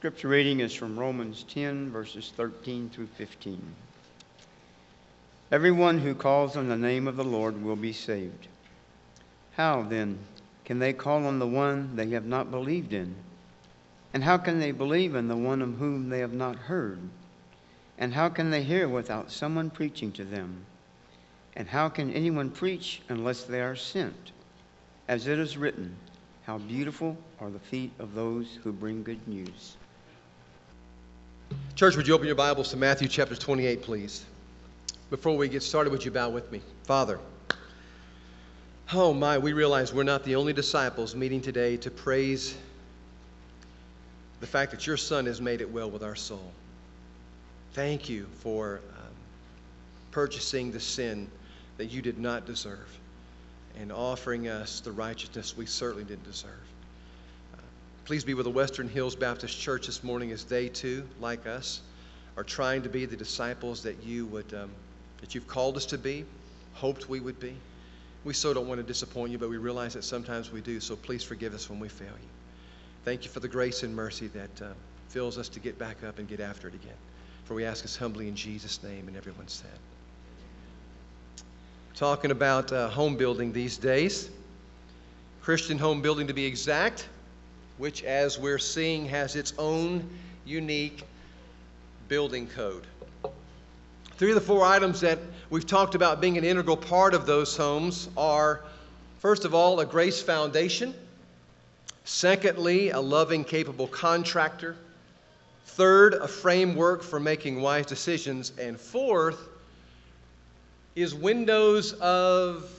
Scripture reading is from Romans 10, verses 13 through 15. Everyone who calls on the name of the Lord will be saved. How, then, can they call on the one they have not believed in? And how can they believe in the one of whom they have not heard? And how can they hear without someone preaching to them? And how can anyone preach unless they are sent? As it is written, How beautiful are the feet of those who bring good news. Church, would you open your Bibles to Matthew chapter 28, please? Before we get started, would you bow with me? Father, oh my, we realize we're not the only disciples meeting today to praise the fact that your Son has made it well with our soul. Thank you for um, purchasing the sin that you did not deserve and offering us the righteousness we certainly didn't deserve. Please be with the Western Hills Baptist Church this morning as they too, like us, are trying to be the disciples that you would um, that you've called us to be, hoped we would be. We so don't want to disappoint you, but we realize that sometimes we do. So please forgive us when we fail you. Thank you for the grace and mercy that uh, fills us to get back up and get after it again. For we ask us humbly in Jesus' name, and everyone said. Talking about uh, home building these days, Christian home building to be exact, which, as we're seeing, has its own unique building code. Three of the four items that we've talked about being an integral part of those homes are first of all, a grace foundation. Secondly, a loving, capable contractor. Third, a framework for making wise decisions. And fourth, is windows of.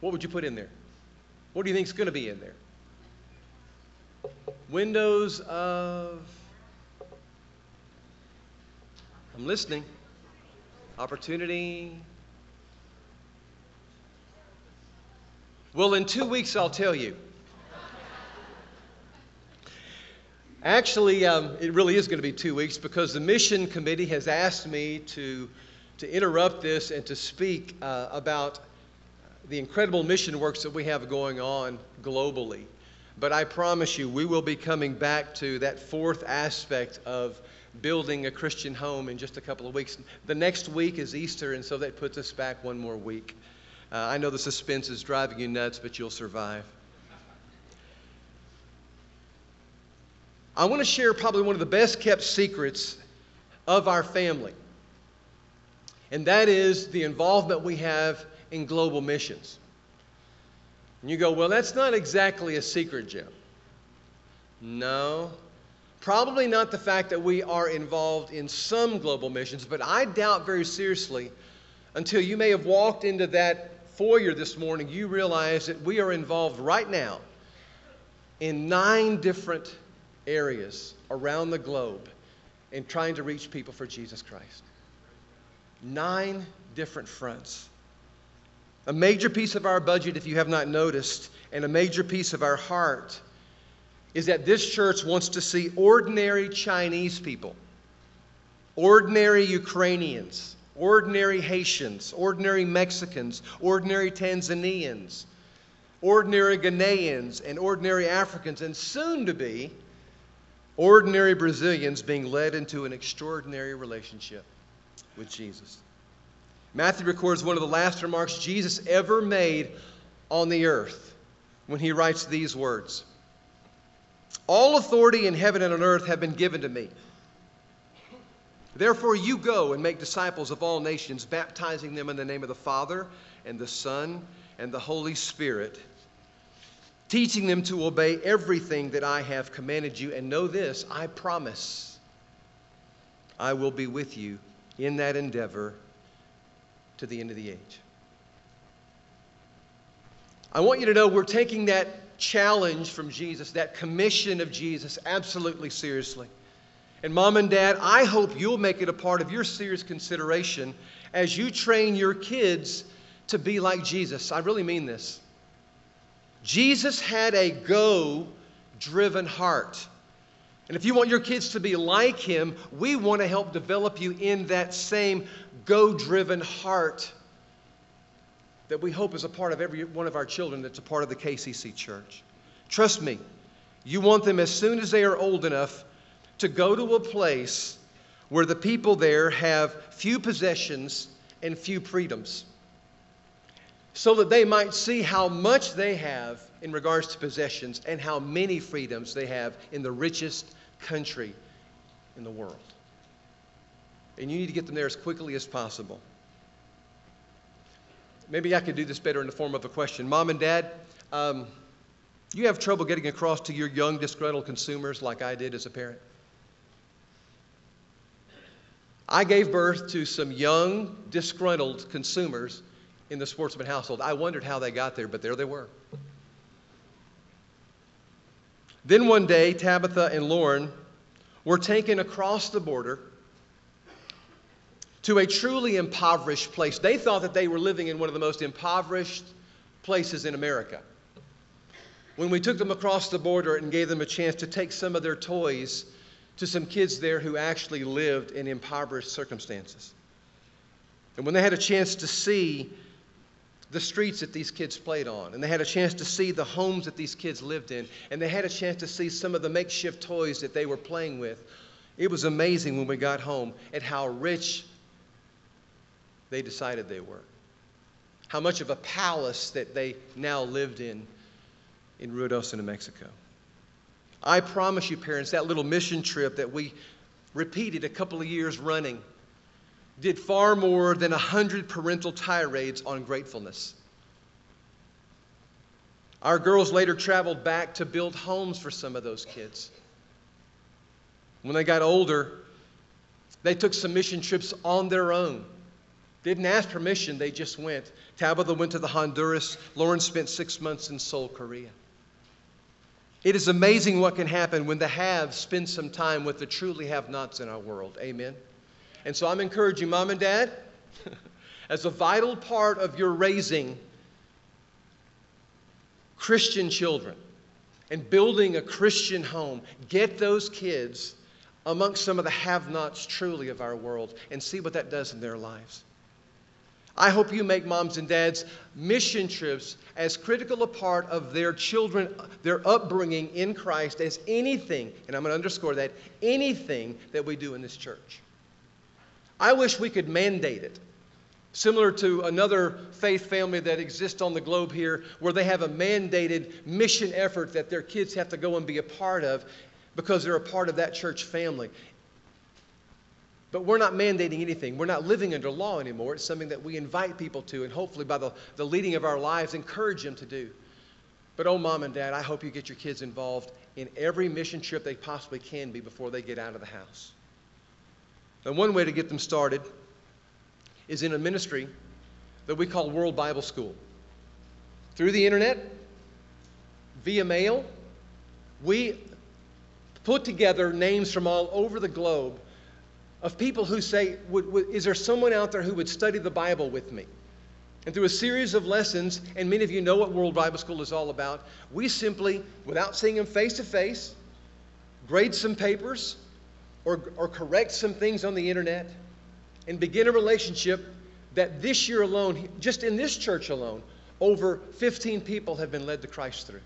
What would you put in there? What do you think is going to be in there? Windows of. I'm listening. Opportunity. Well, in two weeks, I'll tell you. Actually, um, it really is going to be two weeks because the mission committee has asked me to, to interrupt this and to speak uh, about the incredible mission works that we have going on globally. But I promise you, we will be coming back to that fourth aspect of building a Christian home in just a couple of weeks. The next week is Easter, and so that puts us back one more week. Uh, I know the suspense is driving you nuts, but you'll survive. I want to share probably one of the best kept secrets of our family, and that is the involvement we have in global missions. And you go, well, that's not exactly a secret, Jim. No, Probably not the fact that we are involved in some global missions, but I doubt very seriously until you may have walked into that foyer this morning, you realize that we are involved right now in nine different areas around the globe in trying to reach people for Jesus Christ. Nine different fronts. A major piece of our budget, if you have not noticed, and a major piece of our heart is that this church wants to see ordinary Chinese people, ordinary Ukrainians, ordinary Haitians, ordinary Mexicans, ordinary Tanzanians, ordinary Ghanaians, and ordinary Africans, and soon to be ordinary Brazilians being led into an extraordinary relationship with Jesus. Matthew records one of the last remarks Jesus ever made on the earth when he writes these words. All authority in heaven and on earth have been given to me. Therefore, you go and make disciples of all nations, baptizing them in the name of the Father and the Son and the Holy Spirit, teaching them to obey everything that I have commanded you. And know this I promise I will be with you in that endeavor to the end of the age. I want you to know we're taking that challenge from Jesus, that commission of Jesus, absolutely seriously. And, mom and dad, I hope you'll make it a part of your serious consideration as you train your kids to be like Jesus. I really mean this. Jesus had a go driven heart. And if you want your kids to be like him, we want to help develop you in that same go driven heart that we hope is a part of every one of our children that's a part of the KCC church. Trust me, You want them as soon as they are old enough to go to a place where the people there have few possessions and few freedoms, so that they might see how much they have in regards to possessions and how many freedoms they have in the richest country in the world. And you need to get them there as quickly as possible. Maybe I could do this better in the form of a question. Mom and Dad, um, you have trouble getting across to your young, disgruntled consumers like I did as a parent? I gave birth to some young, disgruntled consumers in the sportsman household. I wondered how they got there, but there they were. Then one day, Tabitha and Lauren were taken across the border to a truly impoverished place. They thought that they were living in one of the most impoverished places in America. When we took them across the border and gave them a chance to take some of their toys to some kids there who actually lived in impoverished circumstances. And when they had a chance to see the streets that these kids played on, and they had a chance to see the homes that these kids lived in, and they had a chance to see some of the makeshift toys that they were playing with, it was amazing when we got home at how rich they decided they were. How much of a palace that they now lived in in Ruidoso, New Mexico. I promise you, parents, that little mission trip that we repeated a couple of years running did far more than a hundred parental tirades on gratefulness. Our girls later traveled back to build homes for some of those kids. When they got older, they took some mission trips on their own didn't ask permission, they just went. Tabitha went to the Honduras. Lauren spent six months in Seoul, Korea. It is amazing what can happen when the haves spend some time with the truly have nots in our world. Amen. And so I'm encouraging mom and dad, as a vital part of your raising Christian children and building a Christian home, get those kids amongst some of the have nots truly of our world and see what that does in their lives. I hope you make moms and dads mission trips as critical a part of their children, their upbringing in Christ as anything, and I'm going to underscore that, anything that we do in this church. I wish we could mandate it. Similar to another faith family that exists on the globe here, where they have a mandated mission effort that their kids have to go and be a part of because they're a part of that church family. But we're not mandating anything. We're not living under law anymore. It's something that we invite people to, and hopefully, by the, the leading of our lives, encourage them to do. But, oh, mom and dad, I hope you get your kids involved in every mission trip they possibly can be before they get out of the house. And one way to get them started is in a ministry that we call World Bible School. Through the internet, via mail, we put together names from all over the globe of people who say, would, would, Is there someone out there who would study the Bible with me? And through a series of lessons, and many of you know what World Bible School is all about, we simply, without seeing them face to face, grade some papers or, or correct some things on the internet and begin a relationship that this year alone, just in this church alone, over 15 people have been led to Christ through.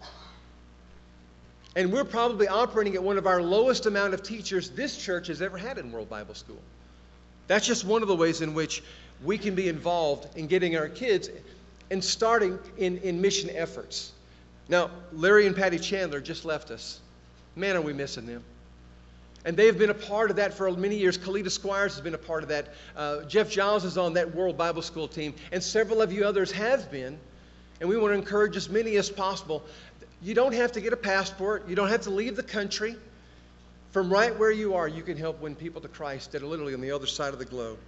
And we're probably operating at one of our lowest amount of teachers this church has ever had in World Bible School. That's just one of the ways in which we can be involved in getting our kids and starting in, in mission efforts. Now, Larry and Patty Chandler just left us. Man, are we missing them. And they've been a part of that for many years. Kalita Squires has been a part of that. Uh, Jeff Giles is on that World Bible School team, and several of you others have been. And we want to encourage as many as possible you don't have to get a passport, you don't have to leave the country. From right where you are, you can help win people to Christ that are literally on the other side of the globe.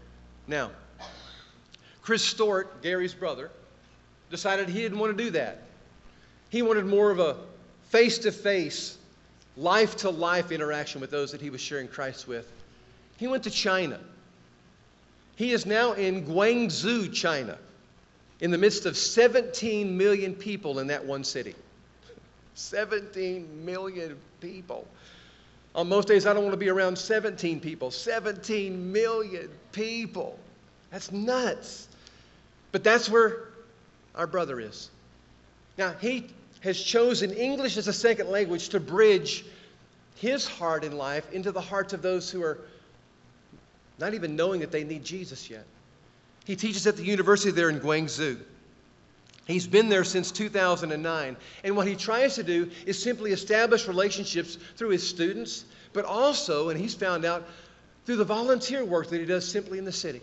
Now, Chris Stort, Gary's brother, decided he didn't want to do that. He wanted more of a face to face, life to life interaction with those that he was sharing Christ with. He went to China. He is now in Guangzhou, China, in the midst of 17 million people in that one city. 17 million people. On most days, I don't want to be around 17 people. 17 million people. That's nuts. But that's where our brother is. Now, he has chosen English as a second language to bridge his heart in life into the hearts of those who are not even knowing that they need Jesus yet. He teaches at the university there in Guangzhou. He's been there since 2009. And what he tries to do is simply establish relationships through his students, but also, and he's found out, through the volunteer work that he does simply in the city.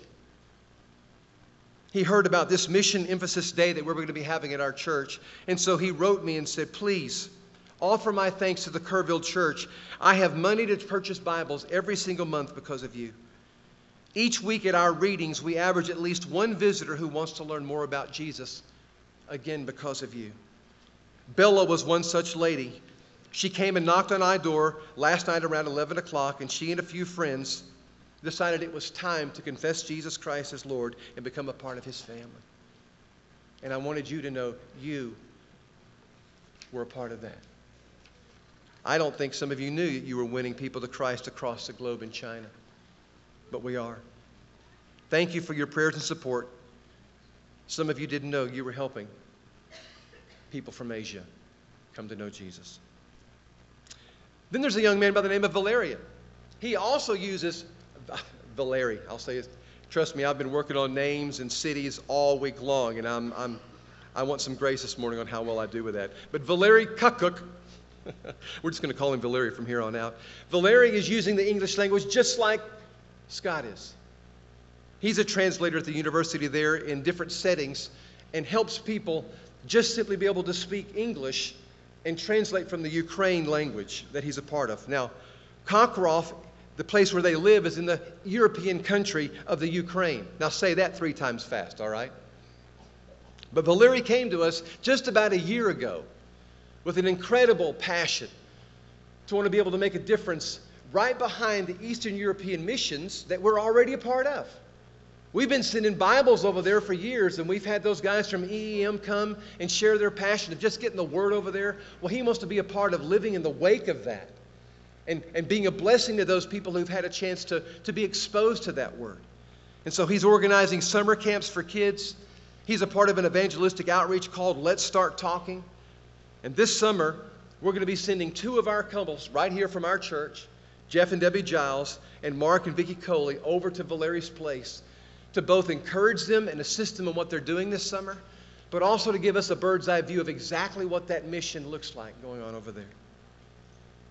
He heard about this mission emphasis day that we're going to be having at our church. And so he wrote me and said, Please offer my thanks to the Kerrville Church. I have money to purchase Bibles every single month because of you. Each week at our readings, we average at least one visitor who wants to learn more about Jesus again because of you. Bella was one such lady. She came and knocked on our door last night around 11 o'clock, and she and a few friends decided it was time to confess Jesus Christ as Lord and become a part of His family. And I wanted you to know you were a part of that. I don't think some of you knew you were winning people to Christ across the globe in China, but we are. Thank you for your prayers and support. Some of you didn't know you were helping people from Asia come to know Jesus. Then there's a young man by the name of Valerian. He also uses Valeri. I'll say it. Trust me, I've been working on names and cities all week long, and I'm, I'm, I want some grace this morning on how well I do with that. But Valeri Kukuk, we're just going to call him Valeri from here on out. Valeri is using the English language just like Scott is. He's a translator at the university there in different settings and helps people just simply be able to speak English and translate from the Ukraine language that he's a part of. Now, Kokhrov, the place where they live, is in the European country of the Ukraine. Now, say that three times fast, all right? But Valeri came to us just about a year ago with an incredible passion to want to be able to make a difference right behind the Eastern European missions that we're already a part of. We've been sending Bibles over there for years, and we've had those guys from EEM come and share their passion of just getting the word over there. Well, he wants to be a part of living in the wake of that and, and being a blessing to those people who've had a chance to, to be exposed to that word. And so he's organizing summer camps for kids. He's a part of an evangelistic outreach called Let's Start Talking. And this summer, we're going to be sending two of our couples right here from our church, Jeff and Debbie Giles, and Mark and Vicki Coley, over to Valeri's place to both encourage them and assist them in what they're doing this summer, but also to give us a bird's eye view of exactly what that mission looks like going on over there.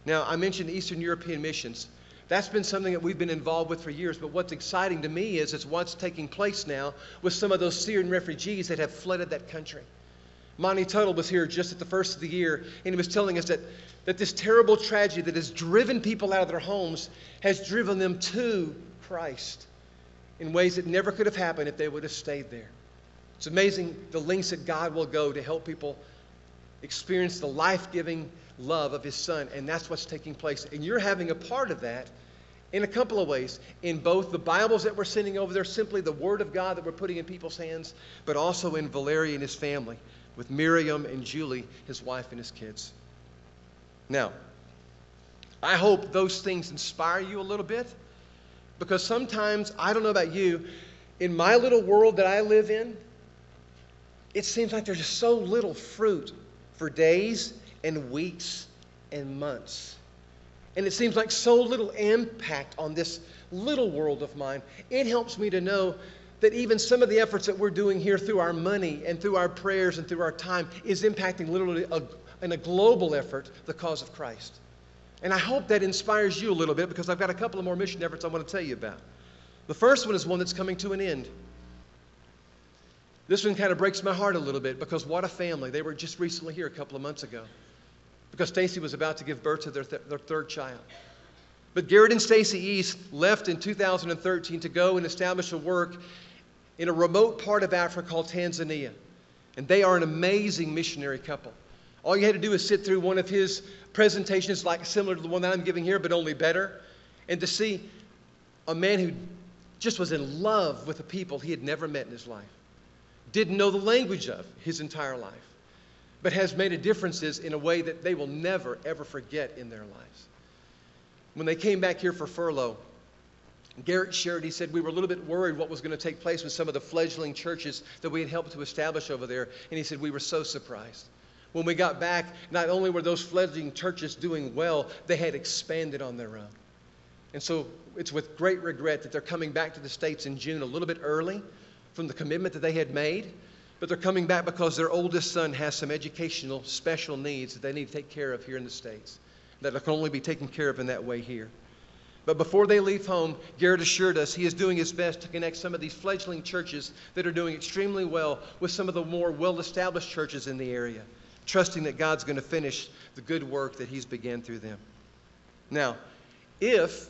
Now, I mentioned Eastern European missions. That's been something that we've been involved with for years, but what's exciting to me is it's what's taking place now with some of those Syrian refugees that have flooded that country. Monty Tuttle was here just at the first of the year, and he was telling us that, that this terrible tragedy that has driven people out of their homes has driven them to Christ in ways that never could have happened if they would have stayed there. It's amazing the lengths that God will go to help people experience the life giving love of His Son, and that's what's taking place. And you're having a part of that in a couple of ways in both the Bibles that we're sending over there, simply the Word of God that we're putting in people's hands, but also in Valeri and his family, with Miriam and Julie, his wife and his kids. Now, I hope those things inspire you a little bit. Because sometimes, I don't know about you, in my little world that I live in, it seems like there's just so little fruit for days and weeks and months. And it seems like so little impact on this little world of mine. It helps me to know that even some of the efforts that we're doing here through our money and through our prayers and through our time is impacting literally a, in a global effort the cause of Christ. And I hope that inspires you a little bit because I've got a couple of more mission efforts I want to tell you about. The first one is one that's coming to an end. This one kind of breaks my heart a little bit because what a family. They were just recently here a couple of months ago because Stacy was about to give birth to their, th- their third child. But Garrett and Stacy East left in 2013 to go and establish a work in a remote part of Africa called Tanzania. And they are an amazing missionary couple. All you had to do is sit through one of his presentations, like similar to the one that I'm giving here, but only better, and to see a man who just was in love with the people he had never met in his life, didn't know the language of his entire life, but has made a difference in a way that they will never, ever forget in their lives. When they came back here for furlough, Garrett shared, he said, we were a little bit worried what was going to take place with some of the fledgling churches that we had helped to establish over there. And he said, we were so surprised. When we got back, not only were those fledgling churches doing well, they had expanded on their own. And so it's with great regret that they're coming back to the States in June a little bit early from the commitment that they had made. But they're coming back because their oldest son has some educational special needs that they need to take care of here in the States, that can only be taken care of in that way here. But before they leave home, Garrett assured us he is doing his best to connect some of these fledgling churches that are doing extremely well with some of the more well established churches in the area, trusting that God's going to finish the good work that he's began through them. Now, if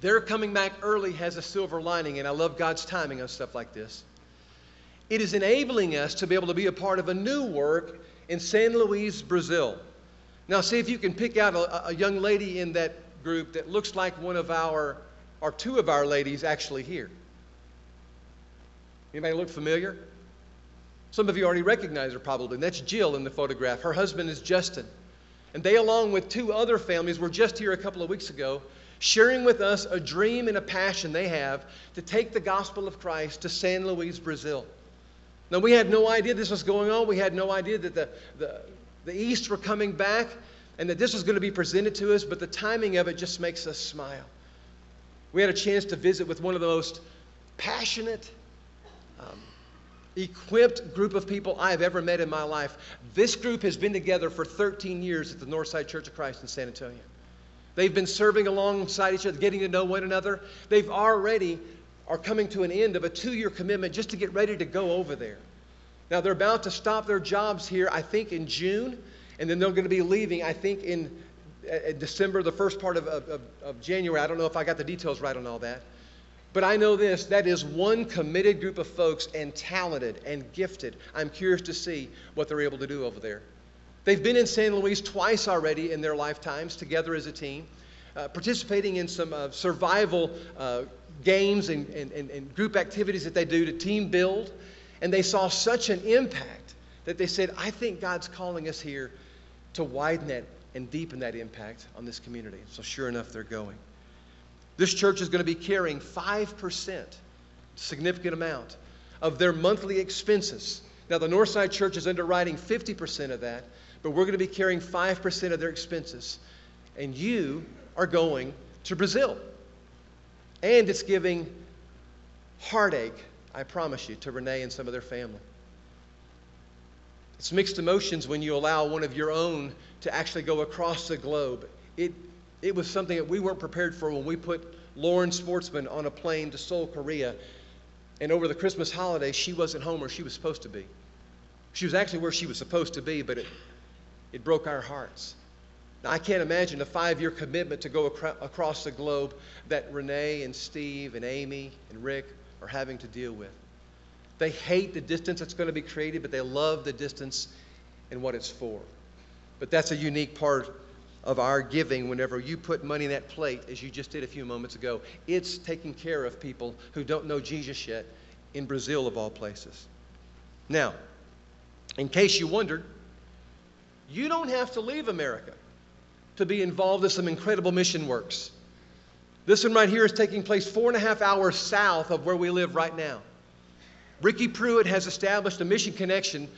their coming back early has a silver lining, and I love God's timing on stuff like this, it is enabling us to be able to be a part of a new work in San Luis, Brazil. Now, see if you can pick out a, a young lady in that group that looks like one of our, or two of our ladies actually here. Anybody look familiar? Some of you already recognize her probably. That's Jill in the photograph. Her husband is Justin. And they, along with two other families, were just here a couple of weeks ago sharing with us a dream and a passion they have to take the gospel of Christ to San Luis, Brazil. Now, we had no idea this was going on. We had no idea that the, the, the East were coming back and that this was going to be presented to us, but the timing of it just makes us smile. We had a chance to visit with one of the most passionate, um, equipped group of people I have ever met in my life. This group has been together for 13 years at the Northside Church of Christ in San Antonio. They've been serving alongside each other, getting to know one another. They've already are coming to an end of a two-year commitment just to get ready to go over there. Now they're about to stop their jobs here, I think, in June and then they're going to be leaving, I think, in uh, December, the first part of, of, of January. I don't know if I got the details right on all that. But I know this that is one committed group of folks and talented and gifted. I'm curious to see what they're able to do over there. They've been in San Luis twice already in their lifetimes together as a team, uh, participating in some uh, survival uh, games and, and, and group activities that they do to team build. And they saw such an impact that they said, I think God's calling us here to widen that and deepen that impact on this community. So, sure enough, they're going. This church is going to be carrying 5%, significant amount, of their monthly expenses. Now, the Northside Church is underwriting 50% of that, but we're going to be carrying 5% of their expenses. And you are going to Brazil. And it's giving heartache, I promise you, to Renee and some of their family. It's mixed emotions when you allow one of your own to actually go across the globe. It, it was something that we weren't prepared for when we put Lauren Sportsman on a plane to Seoul, Korea. And over the Christmas holiday, she wasn't home where she was supposed to be. She was actually where she was supposed to be, but it, it broke our hearts. Now, I can't imagine a five year commitment to go acro- across the globe that Renee and Steve and Amy and Rick are having to deal with. They hate the distance that's going to be created, but they love the distance and what it's for. But that's a unique part of our giving whenever you put money in that plate, as you just did a few moments ago. It's taking care of people who don't know Jesus yet in Brazil, of all places. Now, in case you wondered, you don't have to leave America to be involved in some incredible mission works. This one right here is taking place four and a half hours south of where we live right now. Ricky Pruitt has established a mission connection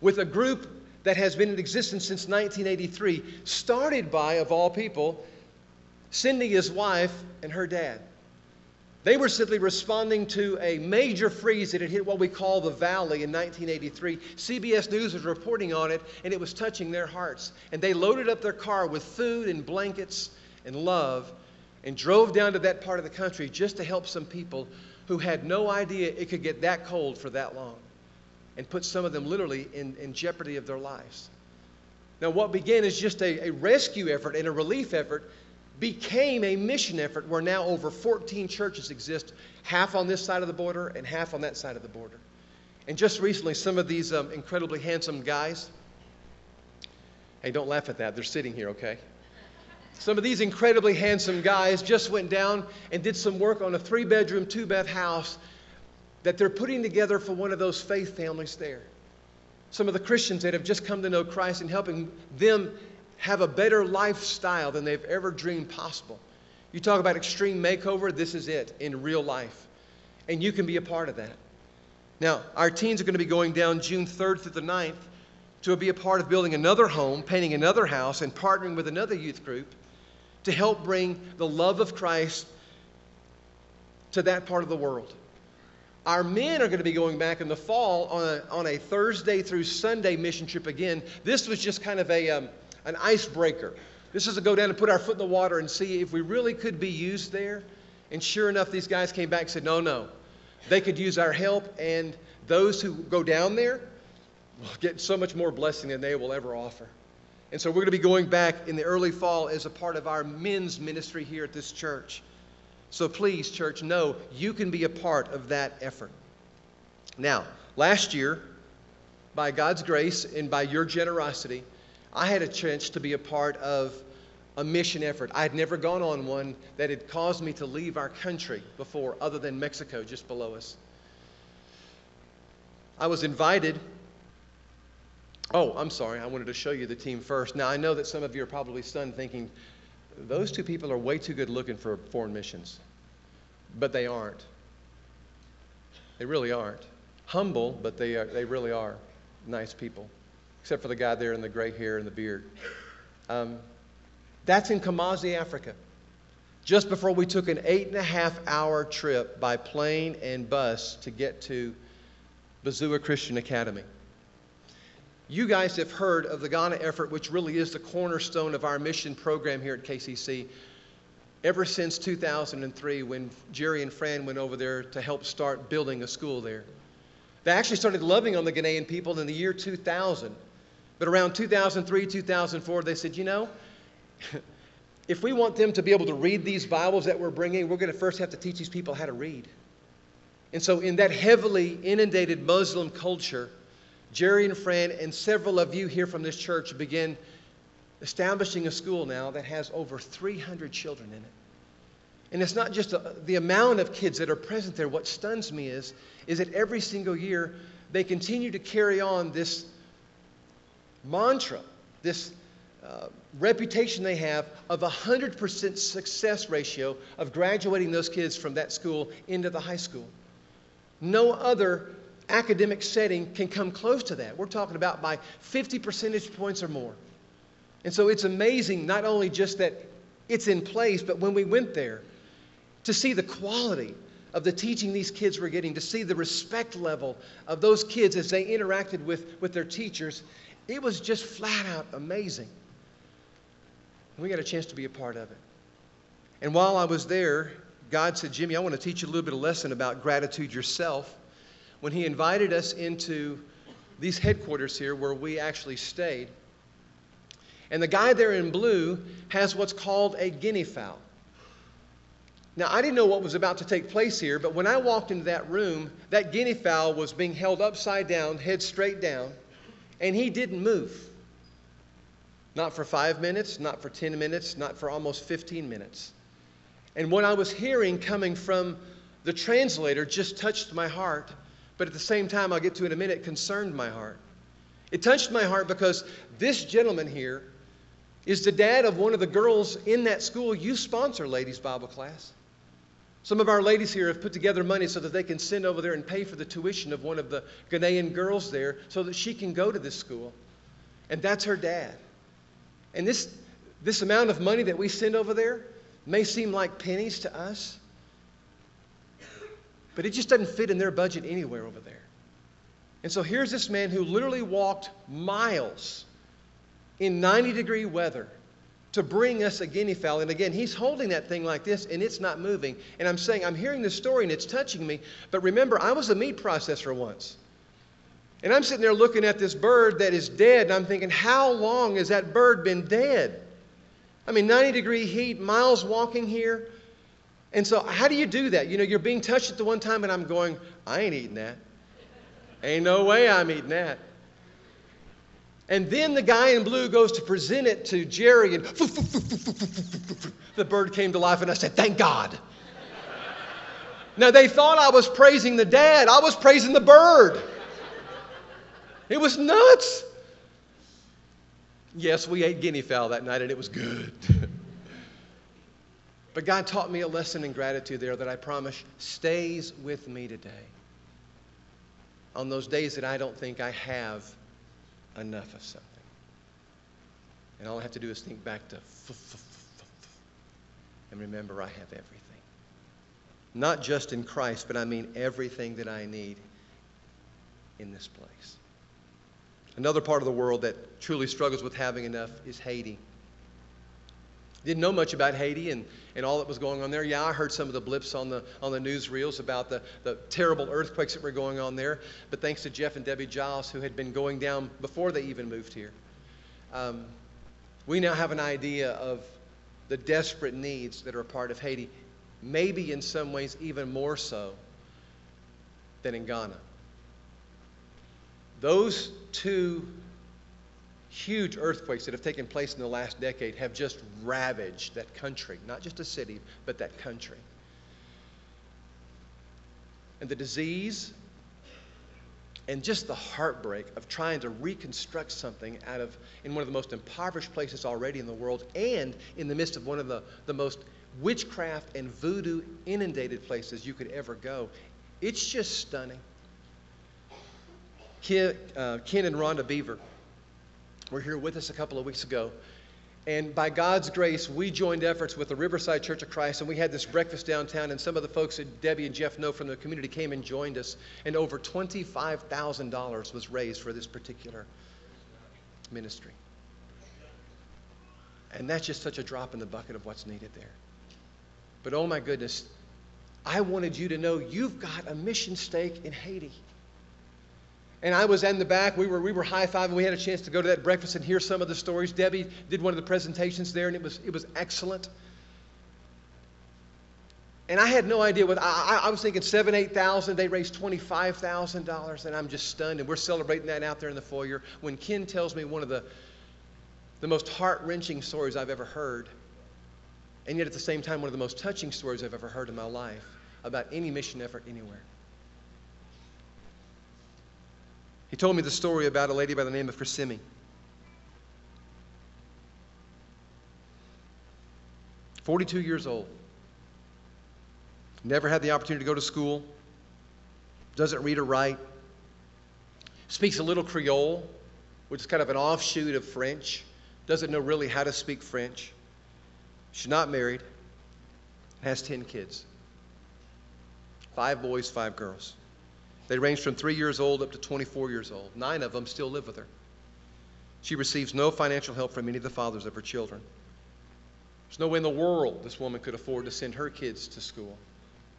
with a group that has been in existence since 1983, started by, of all people, Cindy, his wife, and her dad. They were simply responding to a major freeze that had hit what we call the valley in 1983. CBS News was reporting on it, and it was touching their hearts. And they loaded up their car with food and blankets and love and drove down to that part of the country just to help some people who had no idea it could get that cold for that long and put some of them literally in, in jeopardy of their lives. Now, what began as just a, a rescue effort and a relief effort became a mission effort where now over 14 churches exist, half on this side of the border and half on that side of the border. And just recently, some of these um, incredibly handsome guys, hey, don't laugh at that, they're sitting here, okay? Some of these incredibly handsome guys just went down and did some work on a three bedroom, two bath house that they're putting together for one of those faith families there. Some of the Christians that have just come to know Christ and helping them have a better lifestyle than they've ever dreamed possible. You talk about extreme makeover, this is it in real life. And you can be a part of that. Now, our teens are going to be going down June 3rd through the 9th to be a part of building another home, painting another house, and partnering with another youth group to help bring the love of Christ to that part of the world. Our men are going to be going back in the fall on a, on a Thursday through Sunday mission trip again. This was just kind of a, um, an icebreaker. This is to go down and put our foot in the water and see if we really could be used there. And sure enough, these guys came back and said, no, no. They could use our help, and those who go down there will get so much more blessing than they will ever offer. And so we're going to be going back in the early fall as a part of our men's ministry here at this church. So please, church, know you can be a part of that effort. Now, last year, by God's grace and by your generosity, I had a chance to be a part of a mission effort. I had never gone on one that had caused me to leave our country before, other than Mexico, just below us. I was invited. Oh, I'm sorry. I wanted to show you the team first. Now, I know that some of you are probably stunned thinking, those two people are way too good looking for foreign missions. But they aren't. They really aren't. Humble, but they, are, they really are nice people, except for the guy there in the gray hair and the beard. Um, that's in Kumasi, Africa. Just before we took an eight and a half hour trip by plane and bus to get to Bazua Christian Academy. You guys have heard of the Ghana effort, which really is the cornerstone of our mission program here at KCC. Ever since 2003, when Jerry and Fran went over there to help start building a school there, they actually started loving on the Ghanaian people in the year 2000. But around 2003, 2004, they said, you know, if we want them to be able to read these Bibles that we're bringing, we're going to first have to teach these people how to read. And so, in that heavily inundated Muslim culture, Jerry and Fran and several of you here from this church begin establishing a school now that has over 300 children in it. And it's not just a, the amount of kids that are present there. What stuns me is, is that every single year they continue to carry on this mantra, this uh, reputation they have of a 100% success ratio of graduating those kids from that school into the high school. No other academic setting can come close to that. We're talking about by 50 percentage points or more. And so it's amazing not only just that it's in place, but when we went there, to see the quality of the teaching these kids were getting, to see the respect level of those kids as they interacted with, with their teachers, it was just flat out amazing. And we got a chance to be a part of it. And while I was there, God said, Jimmy, I want to teach you a little bit of lesson about gratitude yourself when he invited us into these headquarters here where we actually stayed. And the guy there in blue has what's called a guinea fowl. Now, I didn't know what was about to take place here, but when I walked into that room, that guinea fowl was being held upside down, head straight down, and he didn't move. Not for five minutes, not for 10 minutes, not for almost 15 minutes. And what I was hearing coming from the translator just touched my heart but at the same time, I'll get to in a minute, concerned my heart. It touched my heart because this gentleman here is the dad of one of the girls in that school you sponsor, ladies' Bible class. Some of our ladies here have put together money so that they can send over there and pay for the tuition of one of the Ghanaian girls there so that she can go to this school. And that's her dad. And this, this amount of money that we send over there may seem like pennies to us, but it just doesn't fit in their budget anywhere over there. And so here's this man who literally walked miles in 90 degree weather to bring us a guinea fowl. And again, he's holding that thing like this and it's not moving. And I'm saying, I'm hearing this story and it's touching me. But remember, I was a meat processor once. And I'm sitting there looking at this bird that is dead, and I'm thinking, how long has that bird been dead? I mean, 90 degree heat, miles walking here. And so, how do you do that? You know, you're being touched at the one time, and I'm going, I ain't eating that. Ain't no way I'm eating that. And then the guy in blue goes to present it to Jerry, and the bird came to life, and I said, Thank God. now, they thought I was praising the dad, I was praising the bird. It was nuts. Yes, we ate guinea fowl that night, and it was good. But God taught me a lesson in gratitude there that I promise stays with me today. On those days that I don't think I have enough of something. And all I have to do is think back to and remember I have everything. Not just in Christ, but I mean everything that I need in this place. Another part of the world that truly struggles with having enough is Haiti. Didn't know much about Haiti and, and all that was going on there. Yeah, I heard some of the blips on the, on the newsreels about the, the terrible earthquakes that were going on there. But thanks to Jeff and Debbie Giles, who had been going down before they even moved here, um, we now have an idea of the desperate needs that are a part of Haiti, maybe in some ways even more so than in Ghana. Those two huge earthquakes that have taken place in the last decade have just ravaged that country, not just a city, but that country. And the disease and just the heartbreak of trying to reconstruct something out of in one of the most impoverished places already in the world and in the midst of one of the, the most witchcraft and voodoo inundated places you could ever go. It's just stunning. Ken, uh, Ken and Rhonda Beaver were here with us a couple of weeks ago. And by God's grace, we joined efforts with the Riverside Church of Christ, and we had this breakfast downtown. And some of the folks that Debbie and Jeff know from the community came and joined us. And over $25,000 was raised for this particular ministry. And that's just such a drop in the bucket of what's needed there. But oh my goodness, I wanted you to know you've got a mission stake in Haiti. And I was in the back. We were, we were high fiving. We had a chance to go to that breakfast and hear some of the stories. Debbie did one of the presentations there, and it was, it was excellent. And I had no idea what I, I was thinking seven, eight thousand. They raised twenty-five thousand dollars, and I'm just stunned. And we're celebrating that out there in the foyer. When Ken tells me one of the the most heart-wrenching stories I've ever heard, and yet at the same time one of the most touching stories I've ever heard in my life about any mission effort anywhere. He told me the story about a lady by the name of Kissimmee. Forty-two years old. Never had the opportunity to go to school. Doesn't read or write. Speaks a little Creole, which is kind of an offshoot of French. Doesn't know really how to speak French. She's not married. Has 10 kids. Five boys, five girls. They range from three years old up to 24 years old. Nine of them still live with her. She receives no financial help from any of the fathers of her children. There's no way in the world this woman could afford to send her kids to school.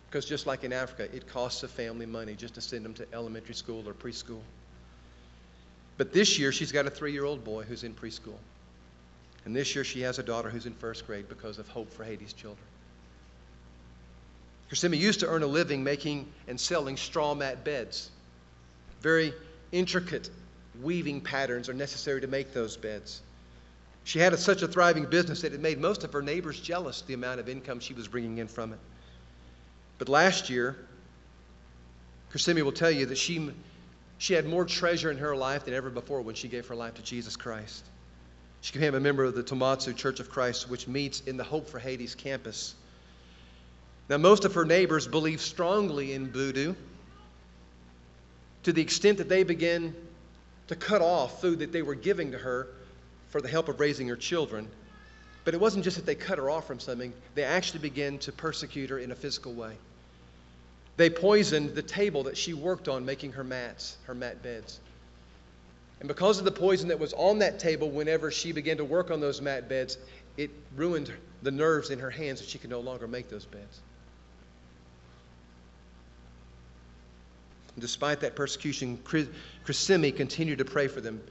Because just like in Africa, it costs a family money just to send them to elementary school or preschool. But this year, she's got a three year old boy who's in preschool. And this year, she has a daughter who's in first grade because of Hope for Haiti's Children. Kissimmee used to earn a living making and selling straw mat beds. Very intricate weaving patterns are necessary to make those beds. She had a, such a thriving business that it made most of her neighbors jealous the amount of income she was bringing in from it. But last year, Kissimmee will tell you that she, she had more treasure in her life than ever before when she gave her life to Jesus Christ. She became a member of the Tomatsu Church of Christ, which meets in the Hope for Haiti's campus now, most of her neighbors believe strongly in voodoo to the extent that they begin to cut off food that they were giving to her for the help of raising her children. But it wasn't just that they cut her off from something, they actually began to persecute her in a physical way. They poisoned the table that she worked on making her mats, her mat beds. And because of the poison that was on that table whenever she began to work on those mat beds, it ruined the nerves in her hands that she could no longer make those beds. Despite that persecution, Kissimmee continued to pray for them.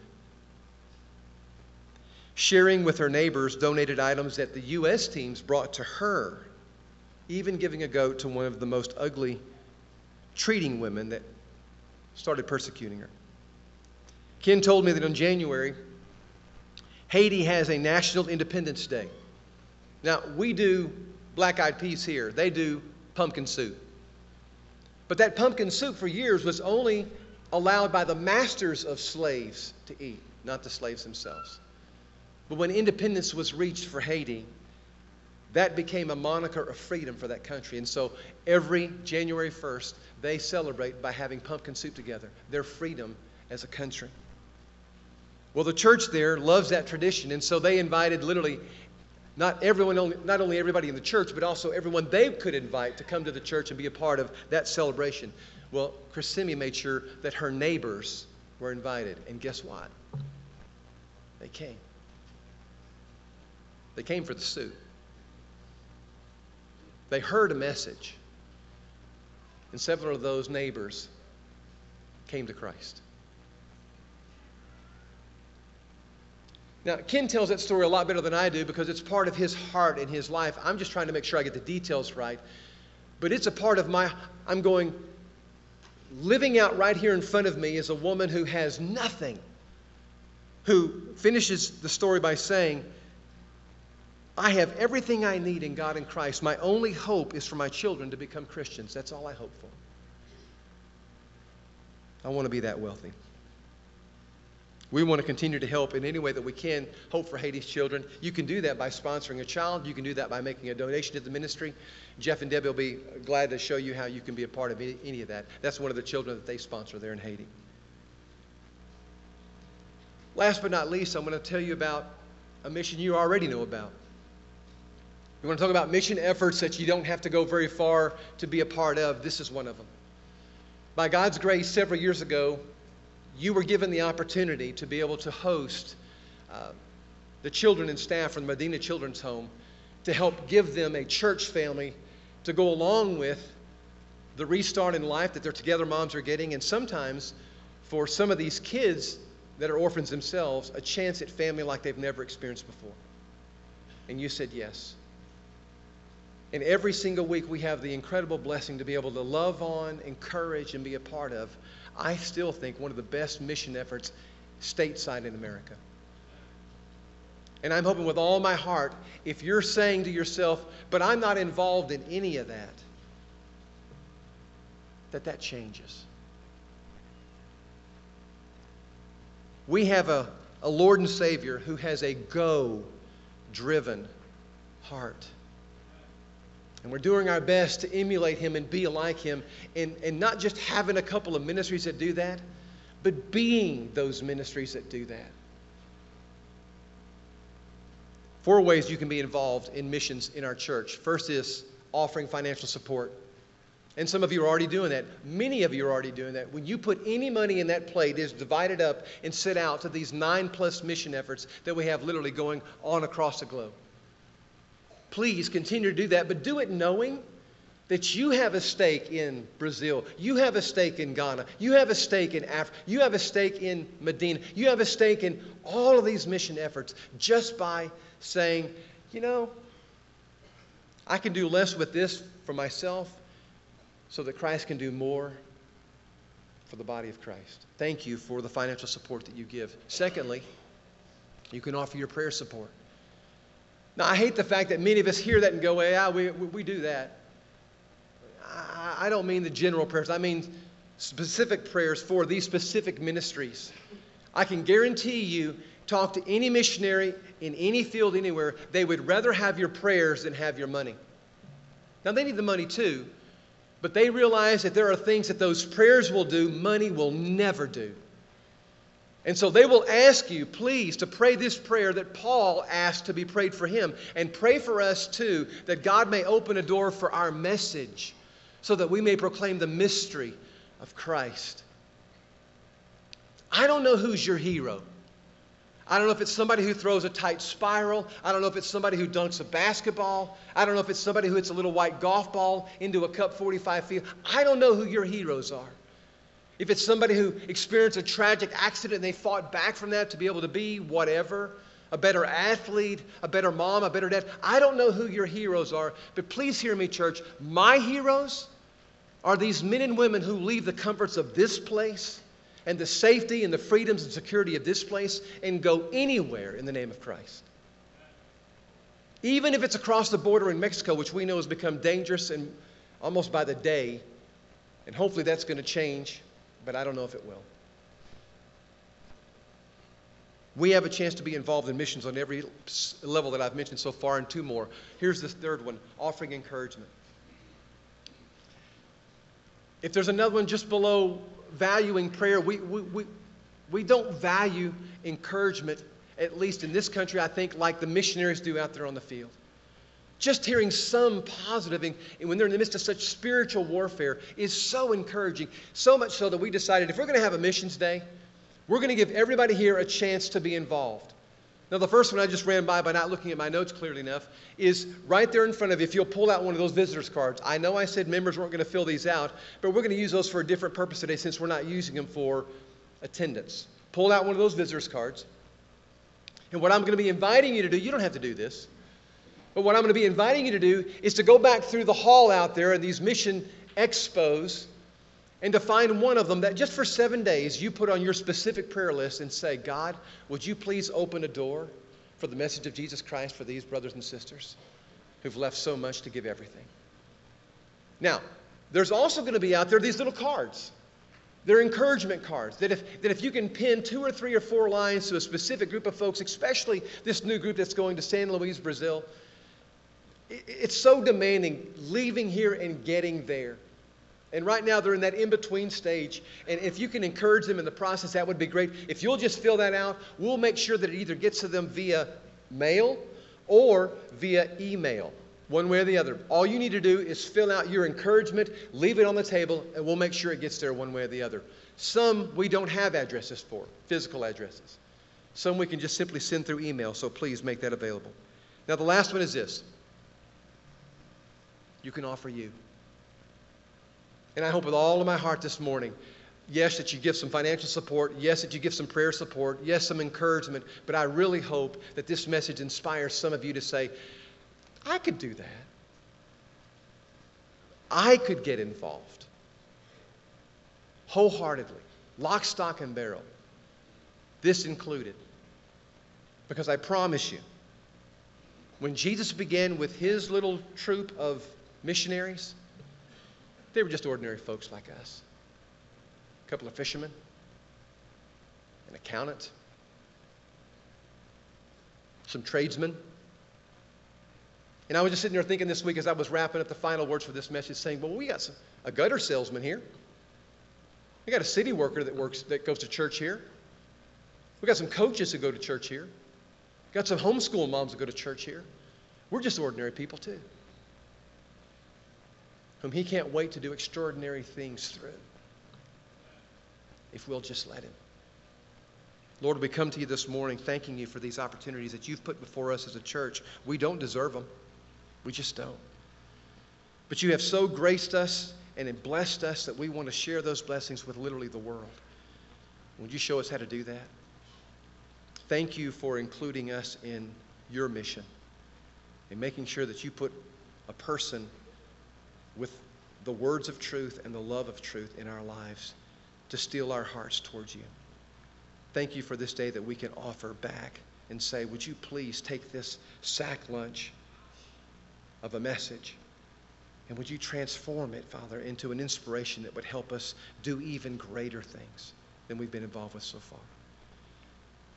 Sharing with her neighbors donated items that the U.S. teams brought to her, even giving a goat to one of the most ugly treating women that started persecuting her. Ken told me that in January, Haiti has a National Independence Day. Now, we do black eyed peas here, they do pumpkin soup. But that pumpkin soup for years was only allowed by the masters of slaves to eat, not the slaves themselves. But when independence was reached for Haiti, that became a moniker of freedom for that country. And so every January 1st, they celebrate by having pumpkin soup together, their freedom as a country. Well, the church there loves that tradition, and so they invited literally not everyone, only, not only everybody in the church, but also everyone they could invite to come to the church and be a part of that celebration. Well, Kissimmee made sure that her neighbors were invited, and guess what? They came. They came for the soup. They heard a message, and several of those neighbors came to Christ. Now, Ken tells that story a lot better than I do because it's part of his heart and his life. I'm just trying to make sure I get the details right. But it's a part of my, I'm going, living out right here in front of me is a woman who has nothing, who finishes the story by saying, I have everything I need in God and Christ. My only hope is for my children to become Christians. That's all I hope for. I want to be that wealthy. We want to continue to help in any way that we can. Hope for Haiti's children. You can do that by sponsoring a child. You can do that by making a donation to the ministry. Jeff and Debbie will be glad to show you how you can be a part of any of that. That's one of the children that they sponsor there in Haiti. Last but not least, I'm going to tell you about a mission you already know about. You want to talk about mission efforts that you don't have to go very far to be a part of? This is one of them. By God's grace, several years ago, you were given the opportunity to be able to host uh, the children and staff from the Medina Children's Home to help give them a church family to go along with the restart in life that their together moms are getting, and sometimes for some of these kids that are orphans themselves, a chance at family like they've never experienced before. And you said yes. And every single week, we have the incredible blessing to be able to love on, encourage, and be a part of I still think one of the best mission efforts stateside in America. And I'm hoping with all my heart, if you're saying to yourself, but I'm not involved in any of that, that that changes. We have a, a Lord and Savior who has a go driven heart. And we're doing our best to emulate him and be like him, and, and not just having a couple of ministries that do that, but being those ministries that do that. Four ways you can be involved in missions in our church. First is offering financial support. And some of you are already doing that. Many of you are already doing that. When you put any money in that plate, it is divided up and sent out to these nine plus mission efforts that we have literally going on across the globe. Please continue to do that, but do it knowing that you have a stake in Brazil, you have a stake in Ghana, you have a stake in Africa, you have a stake in Medina, you have a stake in all of these mission efforts just by saying, you know, I can do less with this for myself so that Christ can do more for the body of Christ. Thank you for the financial support that you give. Secondly, you can offer your prayer support. Now, I hate the fact that many of us hear that and go, yeah, we, we do that. I, I don't mean the general prayers, I mean specific prayers for these specific ministries. I can guarantee you, talk to any missionary in any field anywhere, they would rather have your prayers than have your money. Now, they need the money too, but they realize that there are things that those prayers will do, money will never do. And so they will ask you, please, to pray this prayer that Paul asked to be prayed for him. And pray for us too, that God may open a door for our message so that we may proclaim the mystery of Christ. I don't know who's your hero. I don't know if it's somebody who throws a tight spiral. I don't know if it's somebody who dunks a basketball. I don't know if it's somebody who hits a little white golf ball into a cup 45 feet. I don't know who your heroes are. If it's somebody who experienced a tragic accident and they fought back from that to be able to be whatever, a better athlete, a better mom, a better dad, I don't know who your heroes are, but please hear me, church. My heroes are these men and women who leave the comforts of this place and the safety and the freedoms and security of this place and go anywhere in the name of Christ. Even if it's across the border in Mexico, which we know has become dangerous and almost by the day, and hopefully that's going to change but I don't know if it will. We have a chance to be involved in missions on every level that I've mentioned so far, and two more. Here's the third one offering encouragement. If there's another one just below valuing prayer, we, we, we, We don't value encouragement, at least in this country, I think, like the missionaries do out there on the field. Just hearing some positive, and when they're in the midst of such spiritual warfare, is so encouraging. So much so that we decided if we're going to have a missions day, we're going to give everybody here a chance to be involved. Now, the first one I just ran by by not looking at my notes clearly enough is right there in front of you. If you'll pull out one of those visitors cards, I know I said members weren't going to fill these out, but we're going to use those for a different purpose today since we're not using them for attendance. Pull out one of those visitors cards. And what I'm going to be inviting you to do, you don't have to do this, but what I'm going to be inviting you to do is to go back through the hall out there and these mission expos and to find one of them that just for seven days you put on your specific prayer list and say, God, would you please open a door for the message of Jesus Christ for these brothers and sisters who've left so much to give everything? Now, there's also going to be out there these little cards. They're encouragement cards that if, that if you can pin two or three or four lines to a specific group of folks, especially this new group that's going to San Luis, Brazil, it's so demanding leaving here and getting there. And right now, they're in that in between stage. And if you can encourage them in the process, that would be great. If you'll just fill that out, we'll make sure that it either gets to them via mail or via email, one way or the other. All you need to do is fill out your encouragement, leave it on the table, and we'll make sure it gets there one way or the other. Some we don't have addresses for, physical addresses. Some we can just simply send through email, so please make that available. Now, the last one is this you can offer you. And I hope with all of my heart this morning, yes, that you give some financial support, yes, that you give some prayer support, yes, some encouragement, but I really hope that this message inspires some of you to say, I could do that. I could get involved wholeheartedly, lock, stock, and barrel. This included. Because I promise you, when Jesus began with his little troop of missionaries, they were just ordinary folks like us. A couple of fishermen, an accountant, some tradesmen. And I was just sitting there thinking this week as I was wrapping up the final words for this message, saying, Well, we got some, a gutter salesman here. We got a city worker that works that goes to church here. We got some coaches who go to church here. We got some homeschool moms that go to church here. We're just ordinary people too whom he can't wait to do extraordinary things through if we'll just let him. Lord, we come to you this morning thanking you for these opportunities that you've put before us as a church. We don't deserve them, we just don't. But you have so graced us and blessed us that we want to share those blessings with literally the world. Would you show us how to do that? Thank you for including us in your mission and making sure that you put a person with the words of truth and the love of truth in our lives to steal our hearts towards you. Thank you for this day that we can offer back and say, Would you please take this sack lunch of a message and would you transform it, Father, into an inspiration that would help us do even greater things than we've been involved with so far?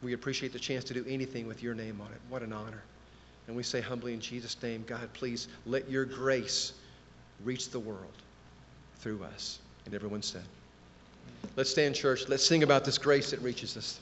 We appreciate the chance to do anything with your name on it. What an honor. And we say humbly in Jesus' name, God, please let your grace reach the world through us. And everyone said, Let's stand, church. Let's sing about this grace that reaches us.